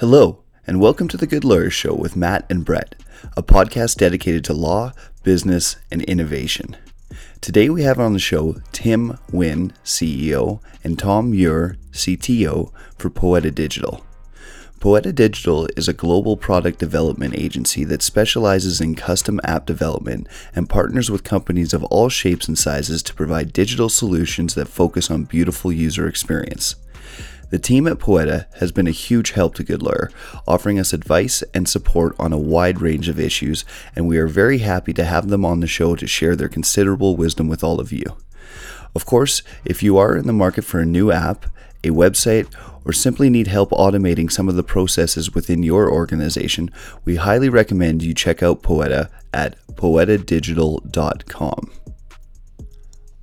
Hello, and welcome to the Good Lawyer Show with Matt and Brett, a podcast dedicated to law, business, and innovation. Today we have on the show Tim Wynn, CEO, and Tom Muir, CTO for Poeta Digital. Poeta Digital is a global product development agency that specializes in custom app development and partners with companies of all shapes and sizes to provide digital solutions that focus on beautiful user experience. The team at Poeta has been a huge help to Good Lawyer, offering us advice and support on a wide range of issues, and we are very happy to have them on the show to share their considerable wisdom with all of you. Of course, if you are in the market for a new app, a website, or simply need help automating some of the processes within your organization, we highly recommend you check out Poeta at poetadigital.com.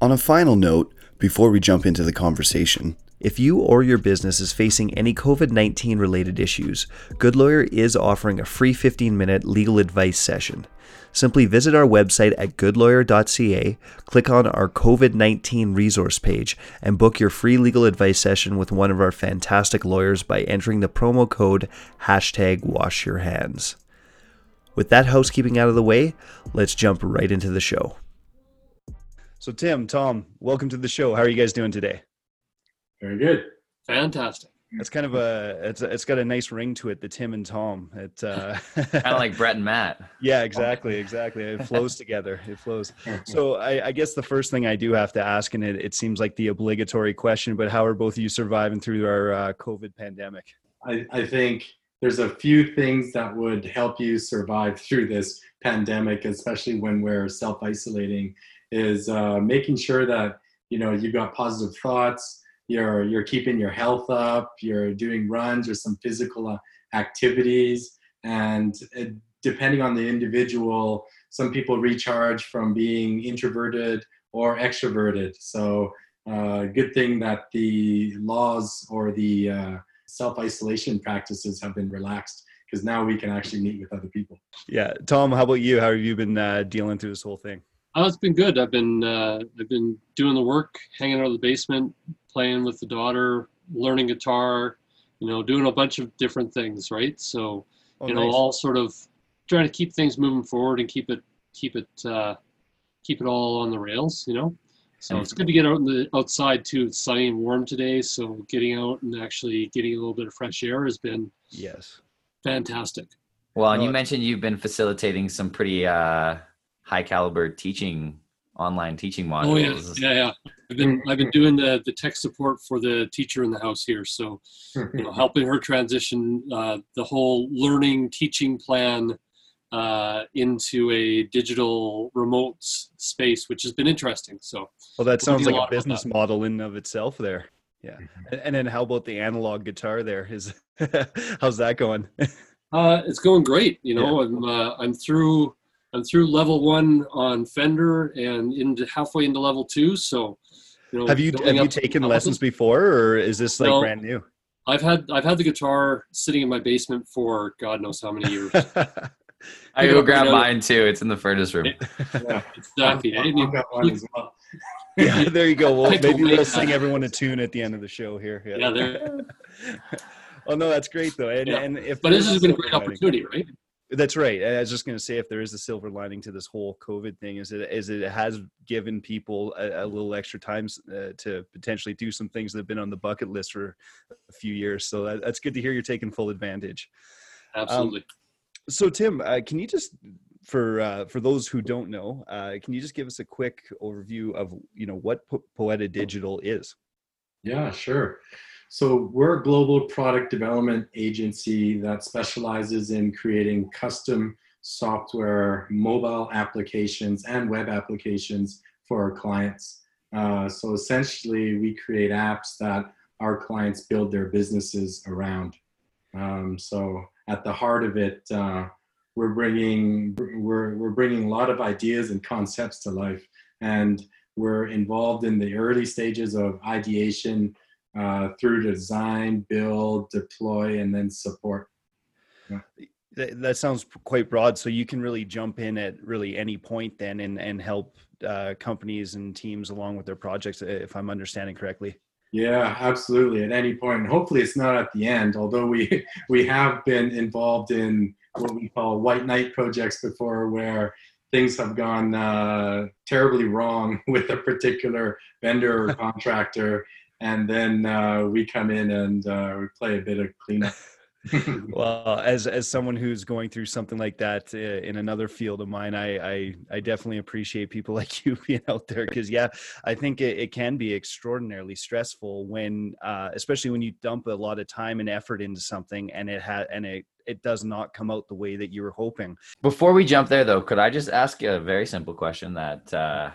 On a final note, before we jump into the conversation, if you or your business is facing any COVID 19 related issues, Good Lawyer is offering a free 15 minute legal advice session. Simply visit our website at goodlawyer.ca, click on our COVID 19 resource page, and book your free legal advice session with one of our fantastic lawyers by entering the promo code hashtag wash your hands. With that housekeeping out of the way, let's jump right into the show. So, Tim, Tom, welcome to the show. How are you guys doing today? Very good. Fantastic. It's kind of a it's it's got a nice ring to it, the Tim and Tom. It uh, kind of like Brett and Matt. Yeah, exactly, exactly. It flows together. It flows. So I, I, guess the first thing I do have to ask, and it, it seems like the obligatory question, but how are both of you surviving through our uh, COVID pandemic? I, I think there's a few things that would help you survive through this pandemic, especially when we're self isolating. Is uh, making sure that you know you've got positive thoughts you're you're keeping your health up you're doing runs or some physical uh, activities. And uh, depending on the individual some people recharge from being introverted or extroverted. So uh, good thing that the laws or the uh, self-isolation practices have been relaxed because now we can actually meet with other people. Yeah. Tom how about you? How have you been uh, dealing through this whole thing? Oh, it's been good. I've been uh, I've been doing the work, hanging out of the basement, playing with the daughter, learning guitar, you know, doing a bunch of different things, right? So, oh, you know, nice. all sort of trying to keep things moving forward and keep it keep it uh, keep it all on the rails, you know. So it's good to get out in the outside too. It's sunny and warm today, so getting out and actually getting a little bit of fresh air has been yes fantastic. Well, and you mentioned you've been facilitating some pretty uh, high caliber teaching online teaching modules. Oh yeah, yeah, yeah. I've been I've been doing the the tech support for the teacher in the house here, so you know, helping her transition uh, the whole learning teaching plan uh, into a digital remote space, which has been interesting. So, well, that sounds like a, a business model in of itself. There, yeah. Mm-hmm. And then how about the analog guitar? There is how's that going? uh, it's going great. You know, yeah. I'm uh, I'm through I'm through level one on Fender and into halfway into level two. So, you know, have you have you taken lessons before, or is this like no, brand new? I've had I've had the guitar sitting in my basement for God knows how many years. I go grab mine too. It's in the furnace room. yeah, exactly. yeah, there you go. Well, maybe we'll sing everyone a tune at the end of the show here. Yeah, yeah there. oh no, that's great though. And, yeah. and if but this has been a great opportunity, right? That's right. I was just going to say, if there is a silver lining to this whole COVID thing, is it is it has given people a, a little extra time uh, to potentially do some things that have been on the bucket list for a few years. So that, that's good to hear. You're taking full advantage. Absolutely. Um, so Tim, uh, can you just for uh, for those who don't know, uh, can you just give us a quick overview of you know what po- Poeta Digital is? Yeah, sure. So we're a global product development agency that specializes in creating custom software, mobile applications, and web applications for our clients. Uh, so essentially, we create apps that our clients build their businesses around. Um, so at the heart of it, uh, we're bringing we're we're bringing a lot of ideas and concepts to life, and we're involved in the early stages of ideation uh, through design, build, deploy, and then support. Yeah. That, that sounds quite broad. So you can really jump in at really any point then and, and help uh, companies and teams along with their projects, if I'm understanding correctly. Yeah, absolutely. At any point, and hopefully it's not at the end. Although we we have been involved in what we call white knight projects before, where things have gone uh, terribly wrong with a particular vendor or contractor, and then uh, we come in and uh, we play a bit of cleanup. well, as as someone who's going through something like that uh, in another field of mine, I I, I definitely appreciate people like you being out there because yeah, I think it, it, can be extraordinarily stressful when, uh, especially when you dump a lot of time and effort into something and it had and it it does not come out the way that you were hoping. Before we jump there, though, could I just ask a very simple question? That uh,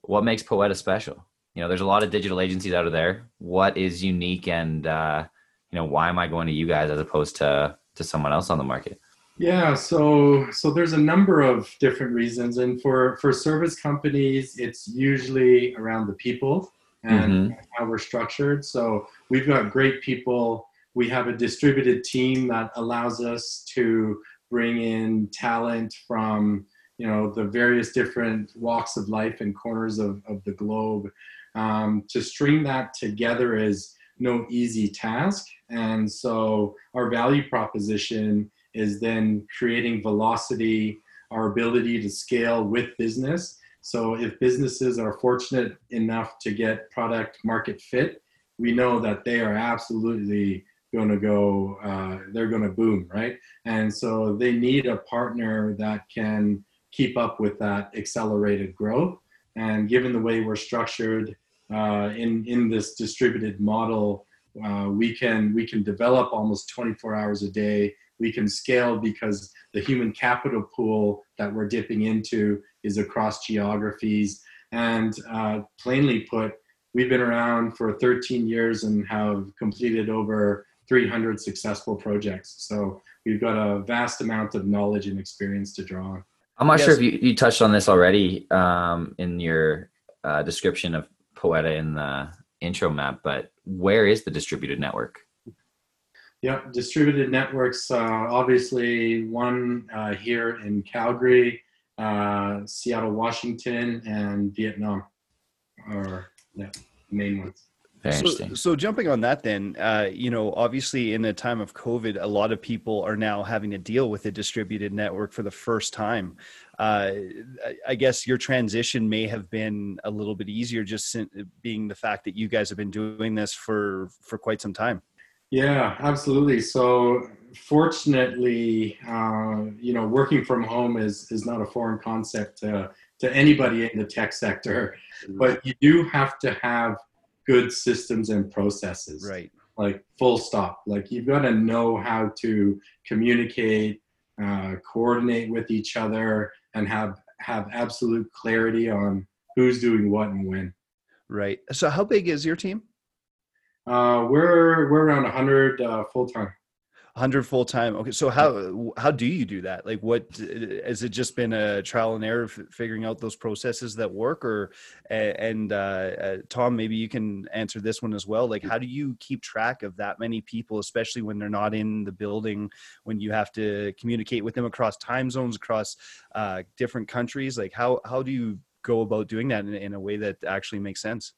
what makes Poeta special? You know, there's a lot of digital agencies out of there. What is unique and uh, you know why am i going to you guys as opposed to to someone else on the market? Yeah so so there's a number of different reasons. And for for service companies it's usually around the people and mm-hmm. how we're structured. So we've got great people. We have a distributed team that allows us to bring in talent from you know the various different walks of life and corners of, of the globe um, to string that together is no easy task. And so our value proposition is then creating velocity, our ability to scale with business. So if businesses are fortunate enough to get product market fit, we know that they are absolutely going to go, uh, they're going to boom, right? And so they need a partner that can keep up with that accelerated growth. And given the way we're structured, uh, in in this distributed model, uh, we can we can develop almost 24 hours a day. We can scale because the human capital pool that we're dipping into is across geographies. And uh, plainly put, we've been around for 13 years and have completed over 300 successful projects. So we've got a vast amount of knowledge and experience to draw on. I'm not yes. sure if you, you touched on this already um, in your uh, description of Poeta in the intro Matt, but where is the distributed network? Yeah, distributed networks. Uh, obviously, one uh, here in Calgary, uh, Seattle, Washington, and Vietnam are yeah, main ones. Very. So, so jumping on that, then, uh, you know, obviously in a time of COVID, a lot of people are now having to deal with a distributed network for the first time. Uh, I guess your transition may have been a little bit easier, just being the fact that you guys have been doing this for for quite some time. Yeah, absolutely. So, fortunately, uh, you know, working from home is is not a foreign concept to to anybody in the tech sector, mm-hmm. but you do have to have good systems and processes. Right. Like full stop. Like you've got to know how to communicate, uh, coordinate with each other, and have have absolute clarity on who's doing what and when. Right. So how big is your team? Uh, we're we're around 100 uh, full time. 100 full time okay so how how do you do that? Like what has it just been a trial and error figuring out those processes that work or and uh, uh, tom maybe you can answer this one as well like how do you keep track of that many people especially when they're not in the building when you have to communicate with them across time zones across uh, different countries? Like how how do you go about doing that in, in a way that actually makes sense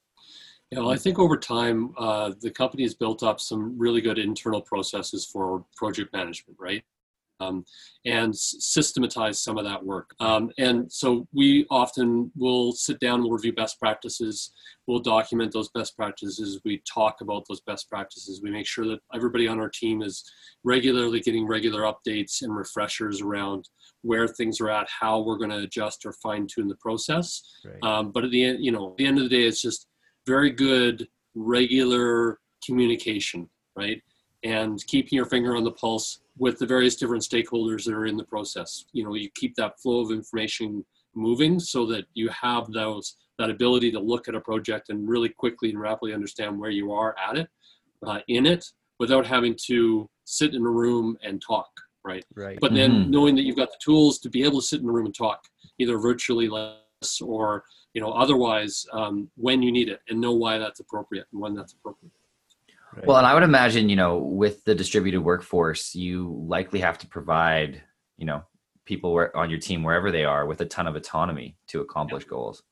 yeah, well, I think over time, uh, the company has built up some really good internal processes for project management, right? Um, and systematize some of that work. Um, and so we often will sit down, we'll review best practices, we'll document those best practices, we talk about those best practices, we make sure that everybody on our team is regularly getting regular updates and refreshers around where things are at, how we're going to adjust or fine tune the process. Right. Um, but at the end, you know, at the end of the day, it's just very good regular communication, right? And keeping your finger on the pulse with the various different stakeholders that are in the process. You know, you keep that flow of information moving so that you have those that ability to look at a project and really quickly and rapidly understand where you are at it, uh, in it, without having to sit in a room and talk, right? Right. But then mm-hmm. knowing that you've got the tools to be able to sit in a room and talk, either virtually less or you know otherwise um, when you need it and know why that's appropriate and when that's appropriate right. well and i would imagine you know with the distributed workforce you likely have to provide you know people where, on your team wherever they are with a ton of autonomy to accomplish yeah. goals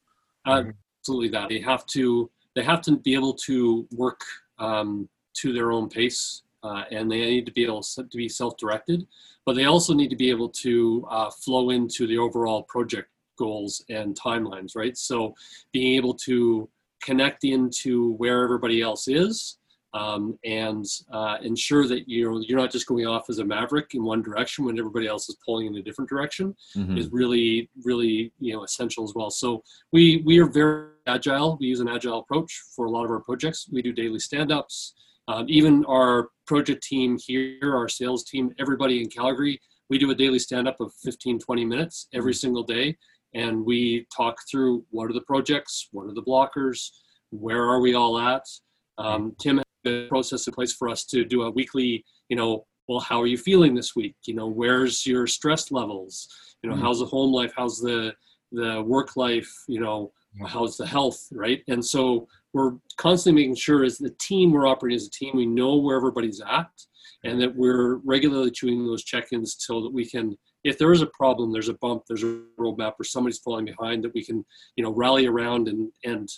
uh, absolutely that they have to they have to be able to work um, to their own pace uh, and they need to be able to be self-directed, but they also need to be able to uh, flow into the overall project goals and timelines, right? So being able to connect into where everybody else is um, and uh, ensure that you know you're not just going off as a maverick in one direction when everybody else is pulling in a different direction mm-hmm. is really really you know essential as well. So we we are very agile. We use an agile approach for a lot of our projects. We do daily stand-ups. Um, even our project team here, our sales team, everybody in Calgary, we do a daily stand-up of 15, 20 minutes every mm-hmm. single day and we talk through what are the projects, what are the blockers, where are we all at. Um, Tim has a process in place for us to do a weekly, you know, well, how are you feeling this week? You know, where's your stress levels? You know, mm-hmm. how's the home life? How's the the work life? You know, how's the health? Right? And so we're constantly making sure as the team we're operating as a team, we know where everybody's at, and that we're regularly doing those check-ins so that we can if there is a problem, there's a bump, there's a roadmap, or somebody's falling behind, that we can, you know, rally around and and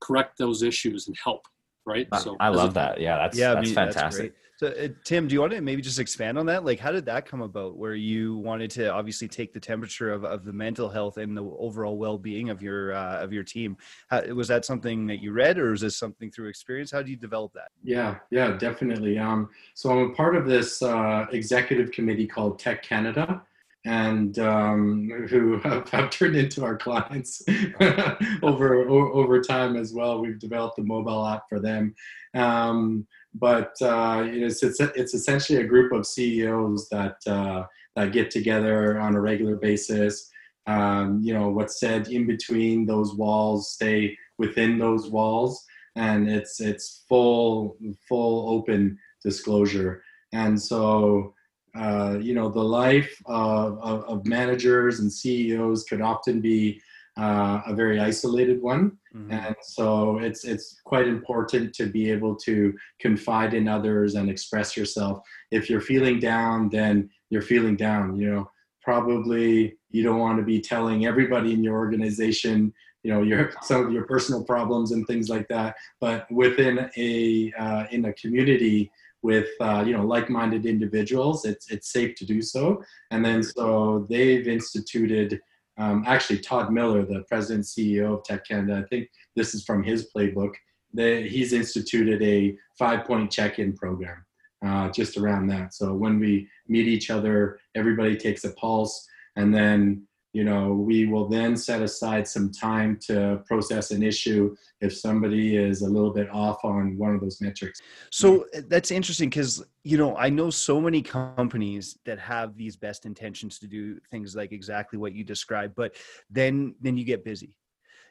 correct those issues and help. Right. I, so I love a, that. Yeah, that's yeah, that's I mean, fantastic. That's so, uh, Tim, do you want to maybe just expand on that? Like, how did that come about? Where you wanted to obviously take the temperature of, of the mental health and the overall well being of your uh, of your team. How, was that something that you read, or is this something through experience? How do you develop that? Yeah, yeah, definitely. Um, so I'm a part of this uh, executive committee called TEC Canada, and um, who have, have, turned into our clients over over time as well. We've developed a mobile app for them, um, but uh, it's, it's it's essentially a group of CEOs that uh, that get together on a regular basis. Um, you know what's said in between those walls stay within those walls, and it's it's full full open disclosure. And so uh, you know, the life of, of, of, managers and CEOs could often be uh, a very isolated one, mm-hmm. and so it's it's quite important to be able to confide in others and express yourself. If you're feeling down, then you're feeling down. You know, probably you don't want to be telling everybody in your organization you know your some of your personal problems and things like that but within a uh, in a community with uh, you know like-minded individuals it's it's safe to do so. And then so they've instituted um, actually todd miller the president ceo of TEC Canada i think this is from his playbook they, he's instituted a five point check-in program uh, just around that. So when we meet each other everybody takes a pulse and then you know, we will then set aside some time to process an issue if somebody is a little bit off on one of those metrics. So uh, that's interesting because, you know, I know so many companies that have these best intentions to do things like exactly what you described, but then then you get busy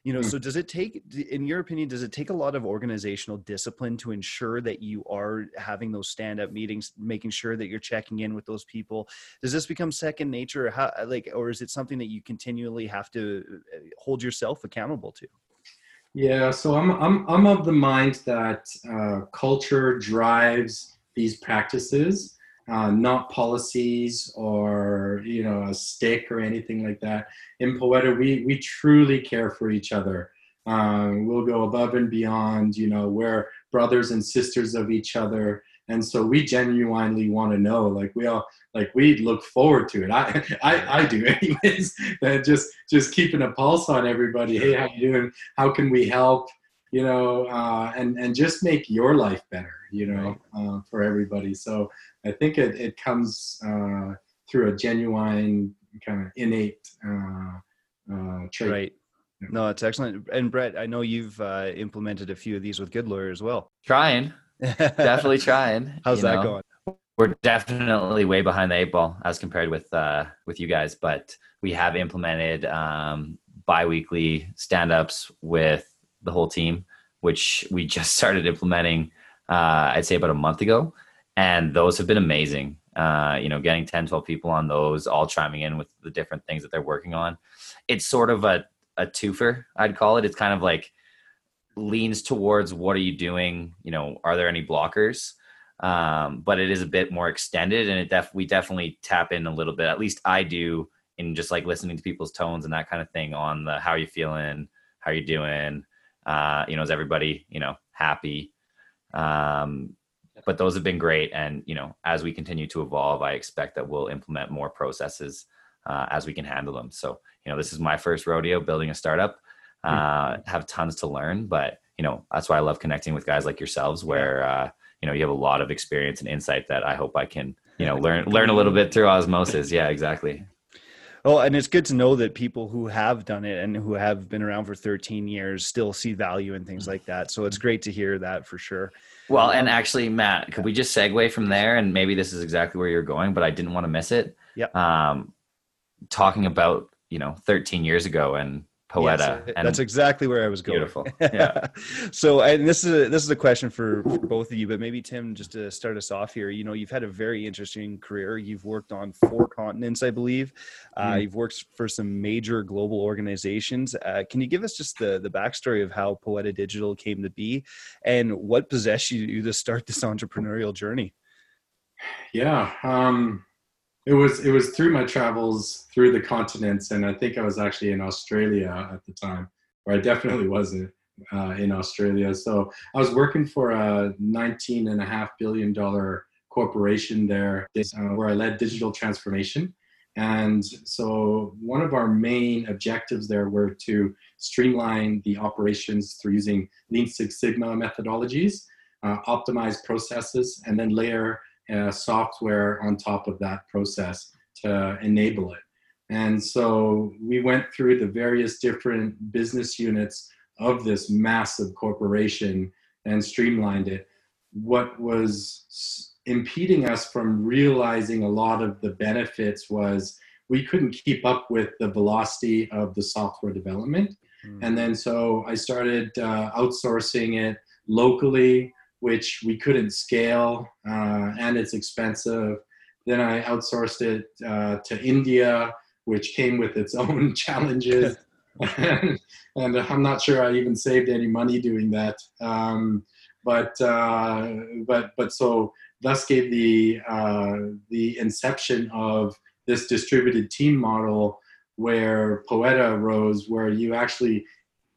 you know mm. so does it take in your opinion does it take a lot of organizational discipline to ensure that you are having those stand up meetings making sure that you're checking in with those people? Does this become second nature or how like or is it something that you continually have to uh, hold yourself accountable to? Yeah so i'm i'm, I'm of the mind that uh, culture drives these practices uh, not policies or you know a stick or anything like that. In Poeta, we we truly care for each other. Um, we'll go above and beyond. You know, we're brothers and sisters of each other, and so we genuinely want to know. Like we all like we look forward to it. I I, I do anyways. that just just keeping a pulse on everybody. Hey, how you doing? How can we help? You know, uh, and and just make your life better. You know, uh, for everybody. So I think it, it comes uh, through a genuine kind of innate uh, uh, trait. Right. No, it's excellent. And Brett, I know you've uh, implemented a few of these with Good Lawyer as well. Trying, definitely trying. How's that know. going? We're definitely way behind the eight ball as compared with uh, with you guys, but we have implemented um, biweekly stand-ups with the whole team, which we just started implementing. Uh, I'd say about a month ago, and those have been amazing. Uh, you know getting 10 12 people on those all chiming in with the different things that they're working on. It's sort of a, a twofer i'd call it. It's kind of like leans towards what are you doing? You know are there any blockers? Um, but it is a bit more extended and it def we definitely tap in a little bit. At least i do in just like listening to people's tones and that kind of thing on the how are you feeling how are you doing Uh, you know, is everybody you know happy? Um, but those have been great, and you know, as we continue to evolve, I expect that we'll implement more processes uh, as we can handle them. So you know, this is my first rodeo building a startup. Uh, have tons to learn, but you know, that's why I love connecting with guys like yourselves, where uh, you know you have a lot of experience and insight that I hope I can you know learn learn a little bit through osmosis. Yeah, exactly. Well, and it's good to know that people who have done it and who have been around for 13 years still see value in things like that. So it's great to hear that for sure. Well, and actually, Matt, could we just segue from there? And maybe this is exactly where you're going, but I didn't want to miss it. Yeah. Um, talking about you know 13 years ago and Poeta. Yes, that's exactly where I was going. Beautiful. Yeah. so, and this is a, this is a question for, for both of you, but maybe Tim, just to start us off here. You know, you've had a very interesting career. You've worked on four continents, I believe. Uh, mm. You've worked for some major global organizations. Uh, can you give us just the the backstory of how Poeta Digital came to be, and what possessed you to start this entrepreneurial journey? Yeah. Um, it was it was through my travels through the continents, and I think I was actually in Australia at the time, or I definitely wasn't uh, in Australia. So I was working for a 19 and a half billion dollar corporation there, uh, where I led digital transformation. And so one of our main objectives there were to streamline the operations through using Lean Six Sigma methodologies, uh, optimize processes, and then layer uh, software on top of that process to enable it. And so we went through the various different business units of this massive corporation and streamlined it. What was impeding us from realizing a lot of the benefits was we couldn't keep up with the velocity of the software development. Mm. And then so I started uh, outsourcing it locally which we couldn't scale uh, and it's expensive. Then I outsourced it uh, to India, which came with its own challenges. and, and, I'm not sure I even saved any money doing that. Um, but uh, but but so thus gave the uh, the inception of this distributed team model where Poeta arose, where you actually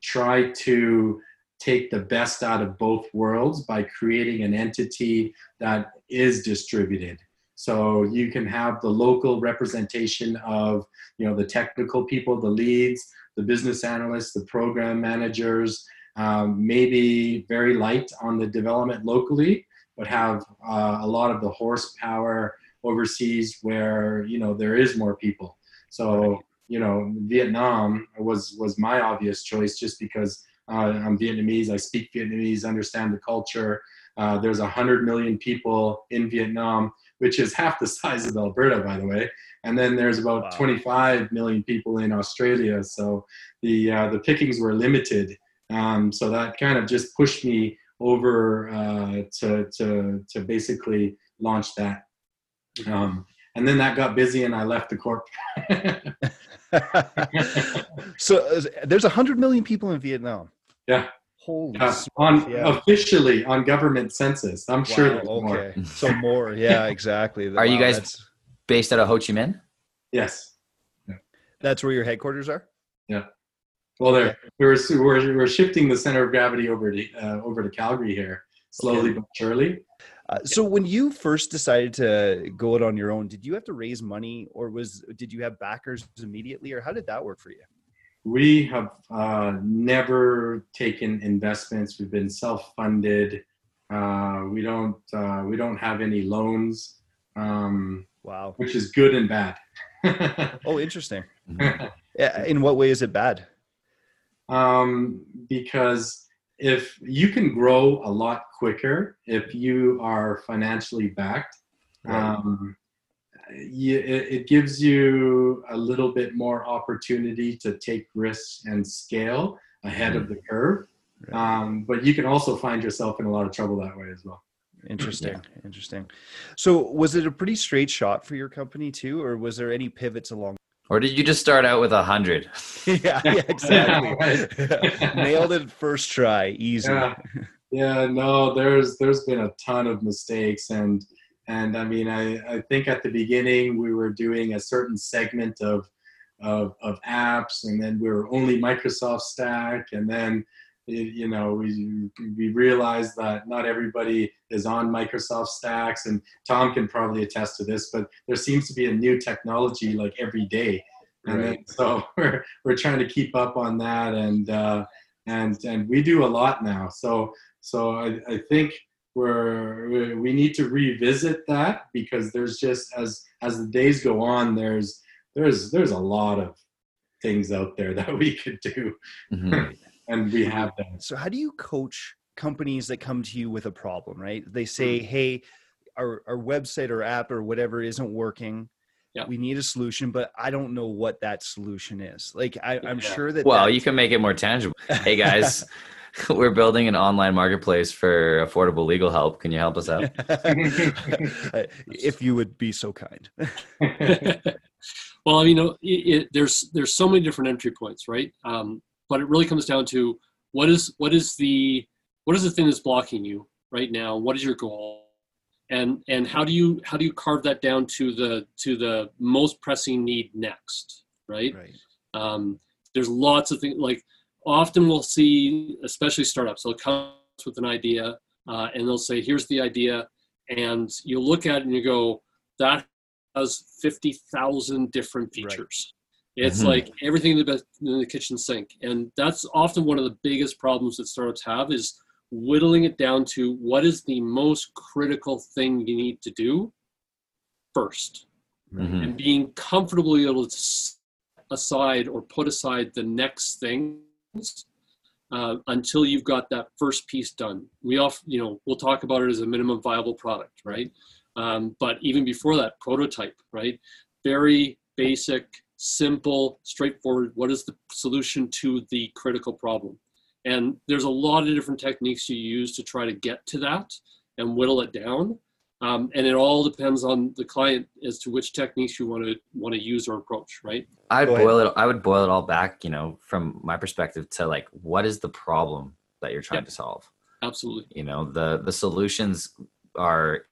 try to take the best out of both worlds by creating an entity that is distributed. So you can have the local representation of you know the technical people the leads the business analysts the program managers um, maybe very light on the development locally but have uh, a lot of the horsepower overseas where you know there is more people. So you know vietnam was was my obvious choice just because uh, I'm Vietnamese. I speak Vietnamese, understand the culture. Uh, there's 100 million people in Vietnam, which is half the size of Alberta, by the way. And then there's about wow. 25 million people in Australia. So the uh, the pickings were limited. Um, so that kind of just pushed me over uh, to, to, to basically launch that. Um, and then that got busy and I left the corp. so there's 100 million people in Vietnam. Yeah. Holy uh, on yeah. officially on government census. I'm wow, sure there's okay. more. so more, yeah, exactly. Are wow, you guys that's... based out of Ho Chi Minh? Yes. Yeah. That's where your headquarters are. Yeah. Well, there yeah. we're, we're we're shifting the center of gravity over to uh, over to Calgary here, slowly okay. but surely. Uh, so when you first decided to go it on your own, did you have to raise money, or was did you have backers immediately, or how did that work for you? We have uh, never taken investments. We've been self-funded. Uh, we don't uh, we don't have any loans. Um, wow, which is good and bad. oh, interesting. in what way is it bad? Um, because if you can grow a lot quicker if you are financially backed. Right. Um, you, it, gives you a little bit more opportunity to take risks and scale ahead of mm. the curve. Um, but you can also find yourself in a lot of trouble that way as well. Interesting. Yeah. Interesting. So was it a pretty straight shot for your company too, or was there any pivots along? Or did you just start out with a hundred? yeah, yeah, exactly. Nailed it first try, easy. Yeah. yeah, no, there's there's been a ton of mistakes and and I mean, I, I think at the beginning we were doing a certain segment of, of, of apps, and then we were only Microsoft Stack, and then you know, we, we realize that not everybody is on Microsoft stacks, and Tom can probably attest to this, but there seems to be a new technology like every day. And right. then, so we're, we're trying to keep up on that, and uh, and and we do a lot now. So so I, I think we're we need to revisit that because there's just as as the days go on, there's there's there's a lot of things out there that we could do. Mm-hmm. and we have them. So how do you coach companies that come to you with a problem, right? They say, mm-hmm. "Hey, our our website or app or whatever isn't working. Yeah. We need a solution, but I don't know what that solution is. Like I, am yeah. sure that. Well, you can make it more tangible. Hey guys, we're building an online marketplace for affordable legal help. Can you help us out? if you would be so kind. well, you know, it, it, there's there's so many different entry points, right? Um, but it really comes down to what is what is the what is the thing that's blocking you right now what is your goal and and how do you how do you carve that down to the to the most pressing need next right, right. Um, there's lots of things like often we'll see especially startups they'll come with an idea uh, and they'll say here's the idea and you look at it and you go that has 50,000 different features it's mm-hmm. like everything in the, in the kitchen sink. And that's often one of the biggest problems that startups have is whittling it down to what is the most critical thing you need to do 1st mm-hmm. and being comfortably able to set aside or put aside the next things uh, until you've got that first piece done. We often, you know, we'll talk about it as a minimum viable product, right? Um, but even before that, prototype, right? Very basic simple, straightforward. What is the solution to the critical problem? And there's a lot of different techniques you use to try to get to that and whittle it down. Um, and it all depends on the client as to which techniques you want to want to use or approach, right? I'd boil it. I would boil it all back, you know, from my perspective to like, what is the problem that you're trying yep. to solve? Absolutely. You know, the the solutions are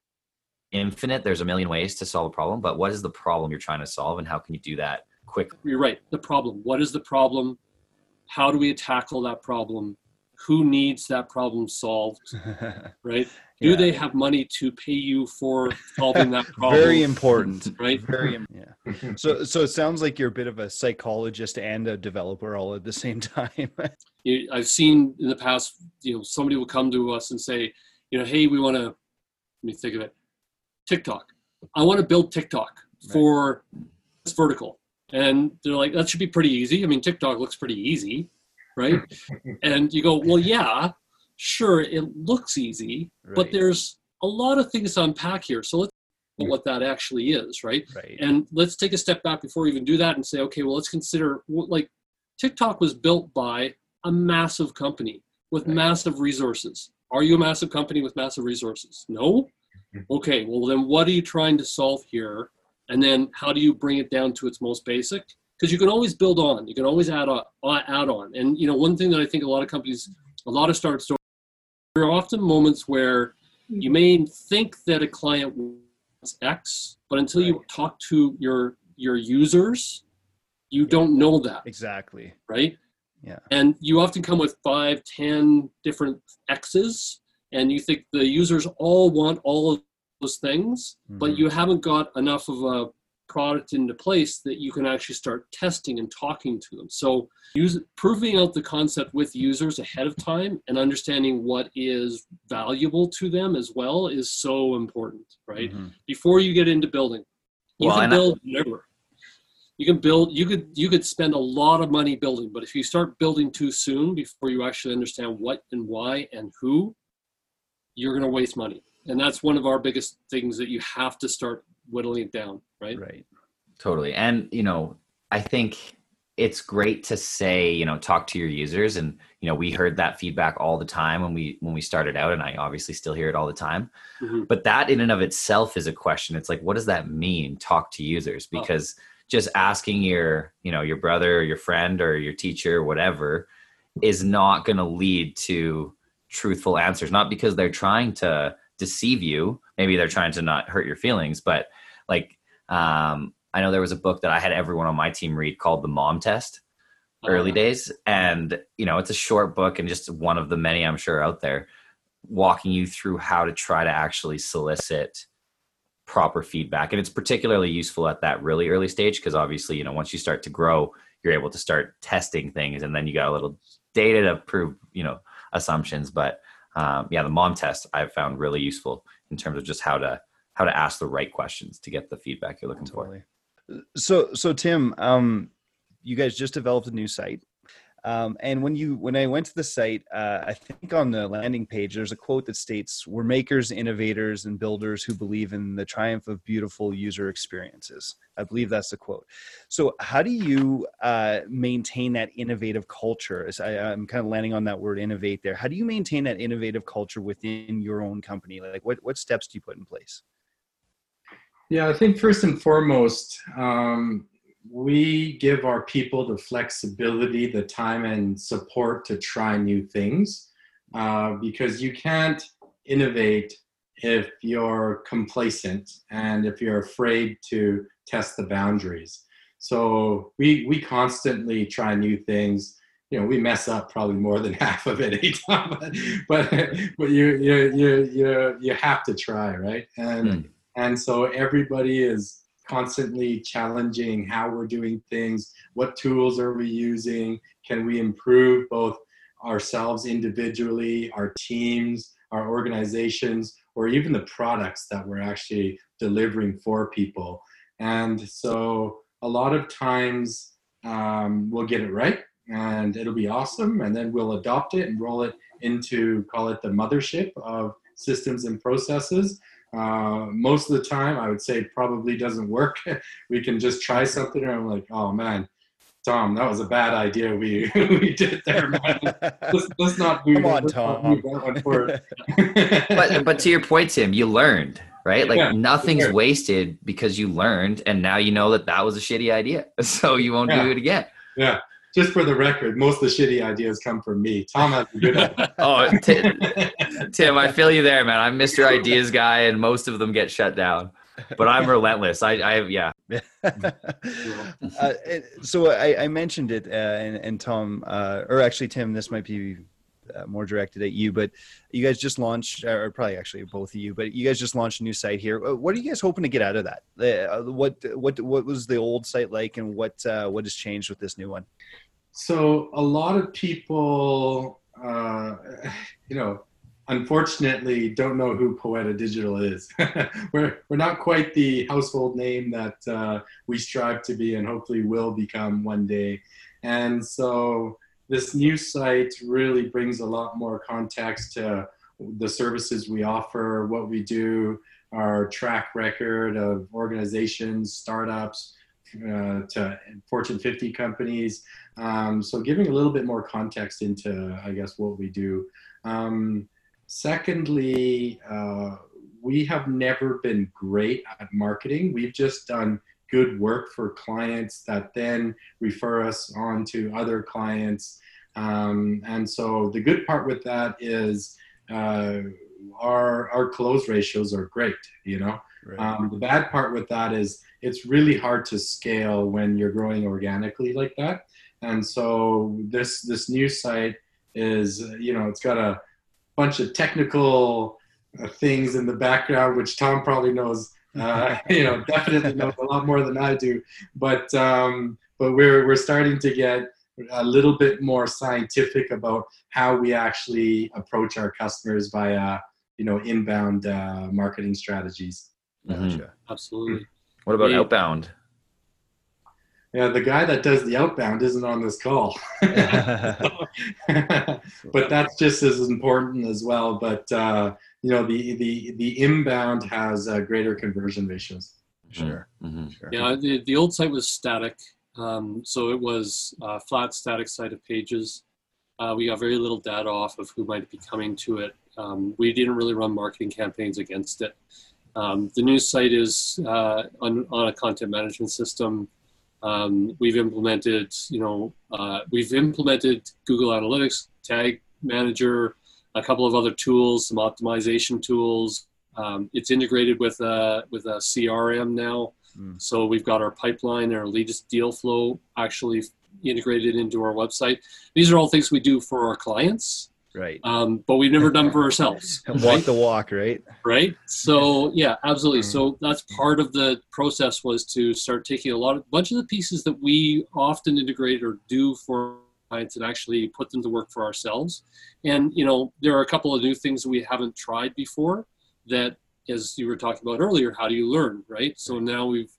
infinite. There's a million ways to solve a problem, but what is the problem you're trying to solve, and how can you do that quick. You're right. The problem. What is the problem? How do we tackle that problem? Who needs that problem solved? Right? Do yeah. they have money to pay you for solving that problem? Very important. Right? Very yeah. So so it sounds like you're a bit of a psychologist and a developer all at the same time. I've seen in the past, you know, somebody will come to us and say, you know, hey, we want to let me think of it. TikTok. I want to build TikTok right. for this vertical. And they're like, that should be pretty easy. I mean, TikTok looks pretty easy, right? and you go, well, yeah, sure, it looks easy, right. but there's a lot of things to unpack here. So let's what that actually is, right? right? And let's take a step back before we even do that and say, okay, well, let's consider like TikTok was built by a massive company with right. massive resources. Are you a massive company with massive resources? No. Mm-hmm. Okay, well, then what are you trying to solve here? and then how do you bring it down to its most basic because you can always build on you can always add on add on and you know one thing that i think a lot of companies a lot of startups there are often moments where you may think that a client wants x but until you talk to your your users you yeah. don't know that. Exactly. Right? Yeah. And you often come with five ten different x's and you think the users all want all of those things, mm-hmm. but you haven't got enough of a product into place that you can actually start testing and talking to them. So use, proving out the concept with users ahead of time and understanding what is valuable to them as well is so important, right? Mm-hmm. Before you get into building. You well, can build I- whatever. You can build you could you could spend a lot of money building, but if you start building too soon before you actually understand what and why and who, you're gonna waste money and that's one of our biggest things that you have to start whittling it down right? Right. Totally. And you know i think it's great to say you know talk to your users. And you know we heard that feedback all the time when we when we started out. And i obviously still hear it all the time. Mm-hmm. but that in and of itself is a question. It's like what does that mean? Talk to users. Oh. because oh. just asking your you know your brother or your friend or your teacher or whatever is not going to lead to truthful answers. Not because they're trying to deceive you. Maybe they're trying to not hurt your feelings, but like um, I know there was a book that I had everyone on my team read called The Mom Test, early uh, days, and you know it's a short book and just one of the many I'm sure out there, walking you through how to try to actually solicit proper feedback, and it's particularly useful at that really early stage because obviously you know once you start to grow, you're able to start testing things, and then you got a little data to prove you know assumptions, but um, yeah, the mom test I've found really useful in terms of just how to how to ask the right questions to get the feedback you're looking totally. for. So so Tim, um, you guys just developed a new site. Um, and when you when I went to the site, uh, I think on the landing page there's a quote that states, "We're makers, innovators, and builders who believe in the triumph of beautiful user experiences." I believe that's the quote. So, how do you uh, maintain that innovative culture? As I, am kind of landing on that word "innovate" there. How do you maintain that innovative culture within your own company? Like, what what steps do you put in place? Yeah, I think first and foremost, um, we give our people the flexibility, the time, and support to try new things uh, because you can't innovate if you're complacent and if you're afraid to test the boundaries. So we we constantly try new things. You know, we mess up probably more than half of it each time, but but, but you you you you you have to try, right? And mm. and so everybody is constantly challenging how we're doing things, what tools are we using, can we improve both ourselves individually, our teams, our organizations, or even the products that we're actually delivering for people. And so a lot of times um, we'll get it right and it'll be awesome. And then we'll adopt it and roll it into, call it the mothership of systems and processes. Uh, most of the time, I would say probably doesn't work. we can just try something, and I'm like, oh man, Tom, that was a bad idea we we did there, man. let's, let's not do Come on, Tom. but but to your point, Tim, you learned, right? Like yeah, nothing's sure. wasted because you learned, and now you know that that was a shitty idea, so you won't yeah. do it again. Yeah just for the record, most of the shitty ideas come from me. Tom has a good idea. oh, Tim, Tim, I feel you there, man. I'm Mr. Ideas guy, and most of them get shut down. But I'm relentless. I, I yeah. uh, so I, I, mentioned it, uh, and, and Tom, uh, or actually Tim, this might be uh, more directed at you, but you guys just launched, or probably actually both of you, but you guys just launched a new site here. Uh, what are you guys hoping to get out of that? Uh, what what what was the old site like, and what uh, what has changed with this new one? So a lot of people, uh, you know, unfortunately don't know who Poeta Digital is. we're, we're not quite the household name that uh, we strive to be and hopefully will become one day. And so this new site really brings a lot more context to the services we offer, what we do, our track record of organizations, startups, uh, to Fortune 50 companies. Um, so giving a little bit more context into, I guess, what we do. Um, secondly, uh, we have never been great at marketing. We've just done good work for clients that then refer us on to other clients. Um, and so the good part with that is uh, our our close ratios are great. You know, right. um, the bad part with that is it's really hard to scale when you're growing organically like that. And so this this new site is you know it's got a bunch of technical uh, things in the background, which Tom probably knows. Uh, you know, definitely knows a lot more than I do. But um, but we're we're starting to get a little bit more scientific about how we actually approach our customers via you know inbound uh, marketing strategies. Mm-hmm. Absolutely. What about yeah. outbound? Yeah, the guy that does the outbound isn't on this call, but that's just as important as well. But uh, you know, the the the inbound has uh, greater conversion ratios. Sure. Mm-hmm. sure. Yeah, the, the old site was static, um, so it was a flat static site of pages. Uh, we got very little data off of who might be coming to it. Um, we didn't really run marketing campaigns against it. Um, the new site is uh, on, on, a content management system. Um, we've implemented, you know, uh, we've implemented Google Analytics, Tag Manager, a couple of other tools, some optimization tools. Um, it's integrated with a with a CRM now, mm. so we've got our pipeline, our latest deal flow actually integrated into our website. These are all things we do for our clients, right? Um, but we've never done for ourselves. Walk right? the walk, right? Right. So yeah, absolutely. Mm. So that's part of the process was to start taking a lot of bunch of the pieces that we often integrate or do for clients and actually put them to work for ourselves. And you know, there are a couple of new things we haven't tried before that as you were talking about earlier, how do you learn, right? So now we've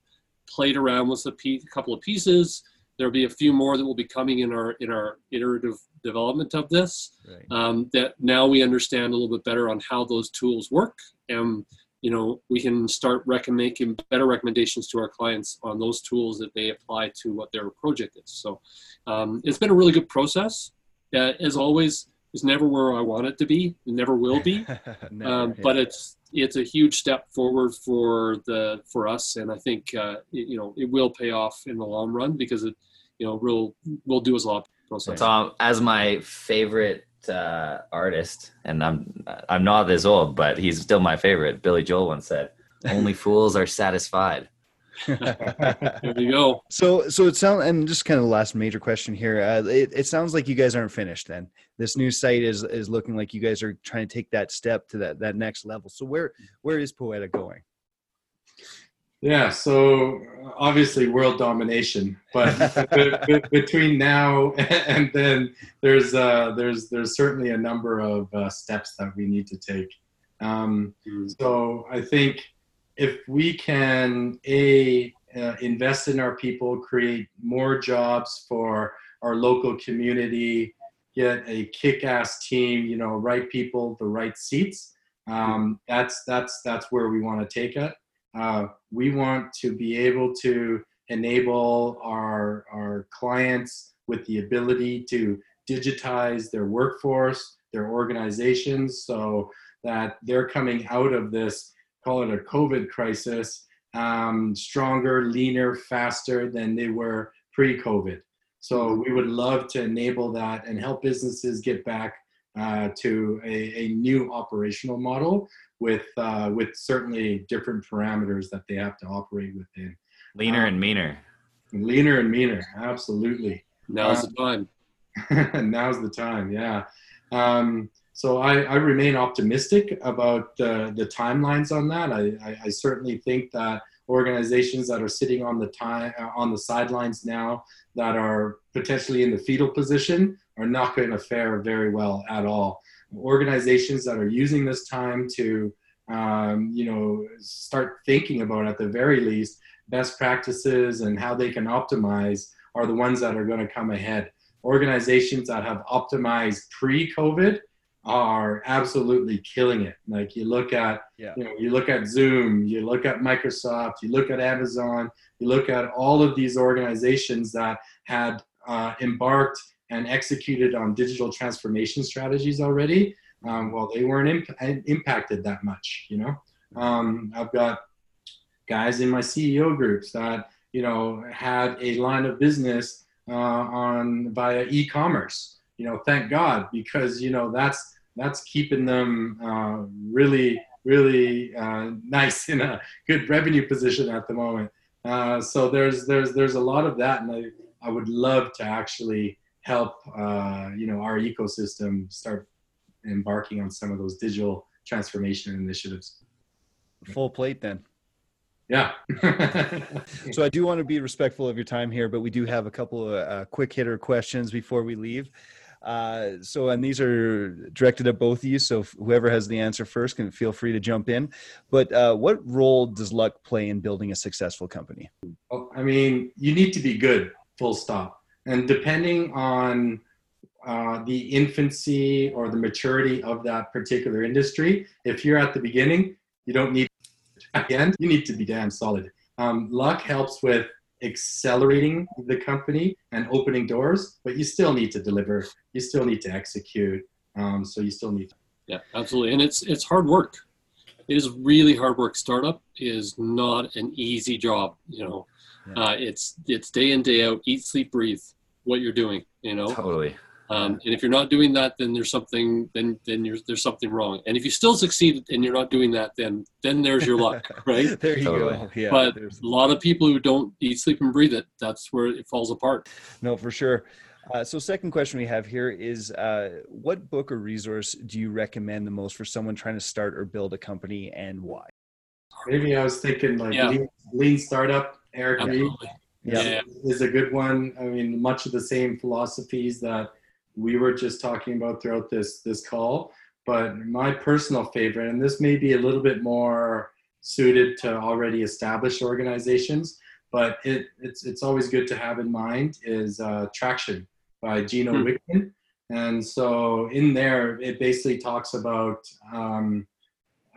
played around with a pe- couple of pieces. There'll be a few more that will be coming in our in our iterative development of this. Right. Um, that now we understand a little bit better on how those tools work, and you know we can start making better recommendations to our clients on those tools that they apply to what their project is. So um, it's been a really good process. Uh, as always, it's never where I want it to be. It never will be. never, um, yeah. But it's it's a huge step forward for the for us, and I think uh, it, you know it will pay off in the long run because it you know will will do us a lot. Process. Tom, as my favorite uh, artist, and I'm I'm not this old, but he's still my favorite. Billy Joel once said, "Only fools are satisfied." there you go. So, so it sounds, and just kind of the last major question here. Uh, it, it sounds like you guys aren't finished. Then this new site is is looking like you guys are trying to take that step to that that next level. So where where is Poeta going? Yeah, so obviously world domination, but between now and then, there's uh, there's there's certainly a number of uh, steps that we need to take. Um, mm. so I think if we can a uh, invest in our people, create more jobs for our local community, get a kick-ass team, you know, right people, the right seats. Um, that's that's that's where we want to take it. Uh, we want to be able to enable our our clients with the ability to digitize their workforce, their organizations, so that they're coming out of this call it a COVID crisis, um, stronger, leaner, faster than they were pre-COVID. So we would love to enable that and help businesses get back uh, to a, a, new operational model with uh, with certainly different parameters that they have to operate within. Leaner um, and meaner. Leaner and meaner, absolutely. Now's the time. now's the time, yeah. Um, so I, I, remain optimistic about the, the timelines on that. I, I, I, certainly think that organizations that are sitting on the time on the sidelines now that are potentially in the fetal position are not going to fare very well at all. Organizations that are using this time to um, you know start thinking about at the very least best practices and how they can optimize are the ones that are going to come ahead. Organizations that have optimized pre-COVID are absolutely killing it. Like you look at, yeah. you know, you look at Zoom, you look at Microsoft, you look at Amazon, you look at all of these organizations that had uh, embarked and executed on digital transformation strategies already. Um, well, they weren't imp- impacted that much. You know, um, I've got guys in my CEO groups that you know had a line of business uh, on via e-commerce you know thank god because you know that's that's keeping them uh, really really uh, nice in a good revenue position at the moment uh, so there's there's there's a lot of that and i i would love to actually help uh, you know our ecosystem start embarking on some of those digital transformation initiatives full plate then yeah. so I do want to be respectful of your time here, but we do have a couple of uh, quick hitter questions before we leave. Uh, so, and these are directed at both of you. So, whoever has the answer first can feel free to jump in. But uh, what role does luck play in building a successful company? Well, I mean, you need to be good, full stop. And depending on uh, the infancy or the maturity of that particular industry, if you're at the beginning, you don't need end, you need to be damn solid. Um, luck helps with accelerating the company and opening doors, but you still need to deliver. You still need to execute. Um, so you still need. To- yeah, absolutely, and it's it's hard work. It is really hard work. Startup is not an easy job. You know, yeah. uh, it's it's day in day out, eat, sleep, breathe. What you're doing. You know. Totally. Um, and if you're not doing that, then there's something then then there's something wrong. And if you still succeed and you're not doing that, then then there's your luck, right? there you totally. go. Yeah, but a lot of people who don't eat, sleep, and breathe it, that's where it falls apart. No, for sure. Uh, so, second question we have here is uh, what book or resource do you recommend the most for someone trying to start or build a company and why? Maybe I was thinking like yeah. lean, lean, Startup, Eric Ries yeah. is a good one. I mean, much of the same philosophies that we were just talking about throughout this this call. But my personal favorite, and this may be a little bit more suited to already established organizations, but it, it's it's always good to have in mind is uh, Traction by Gino hmm. Wickman. And so in there, it basically talks about um,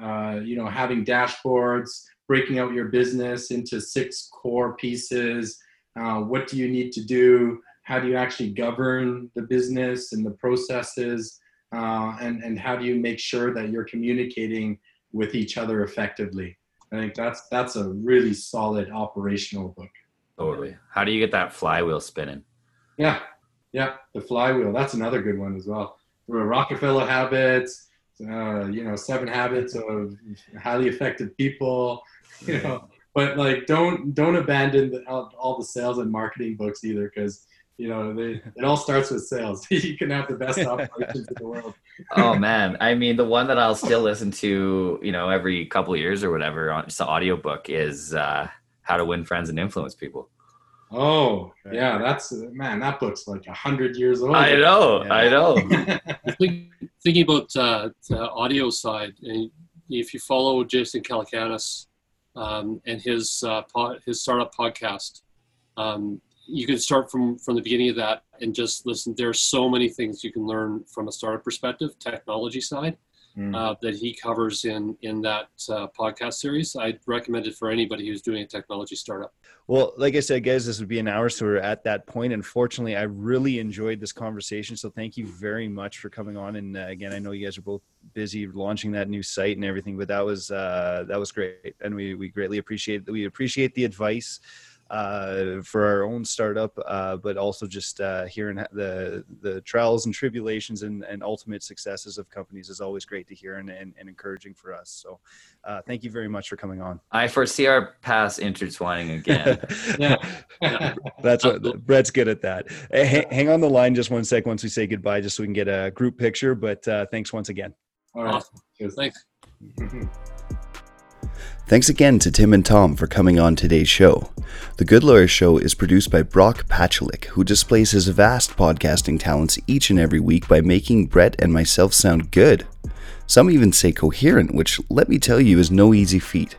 uh, you know having dashboards, breaking out your business into six core pieces. Uh, what do you need to do? How do you actually govern the business and the processes? Uh, and and how do you make sure that you're communicating with each other effectively? I think that's that's a really solid operational book. Totally. How do you get that flywheel spinning? Yeah, yeah, the flywheel. That's another good one as well. Rockefeller habits, uh, you know, seven habits of highly effective people. You know, but like don't don't abandon the, all the sales and marketing books either, because you know they, it all starts with sales. you can have the best operations in the world. oh man, I mean, the one that I'll still listen to, you know, every couple of years or whatever, on it's an audiobook is uh, How to Win Friends and Influence People. Oh, yeah, that's man. That book's like a hundred years old. I know, yeah. I know. thinking about uh, the audio side, if you follow Jason Calacanis um, and his uh, pod, his startup podcast, um, you can start from from the beginning of that and just listen. There's so many things you can learn from a startup perspective, technology side mm. uh, that he covers in in that uh, podcast series. I'd recommend it for anybody who's doing a technology startup. Well, like I said, guys, this would be an hour, so we're at that point. Unfortunately, I really enjoyed this conversation, so thank you very much for coming on. And uh, again, I know you guys are both busy launching that new site and everything, but that was uh, that was great, and we we greatly appreciate we appreciate the advice uh, for our own startup, uh, but also just uh, hearing the the trials and tribulations and, and ultimate successes of companies is always great to hear and, and, and encouraging for us. So, uh, thank you very much for coming on. I foresee our paths intertwining again. yeah. that's what Brett's good at that. Hey, hang on the line just one sec once we say goodbye, just so we can get a group picture. But uh, thanks once again. All right. Awesome. Thanks. Thanks again to Tim and Tom for coming on today's show. The Good Lawyer Show is produced by Brock Pachulik, who displays his vast podcasting talents each and every week by making Brett and myself sound good. Some even say coherent, which let me tell you is no easy feat.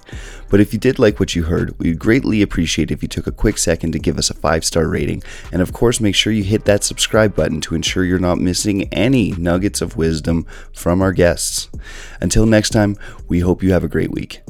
But if you did like what you heard, we'd greatly appreciate if you took a quick second to give us a five star rating. And of course, make sure you hit that subscribe button to ensure you're not missing any nuggets of wisdom from our guests. Until next time, we hope you have a great week.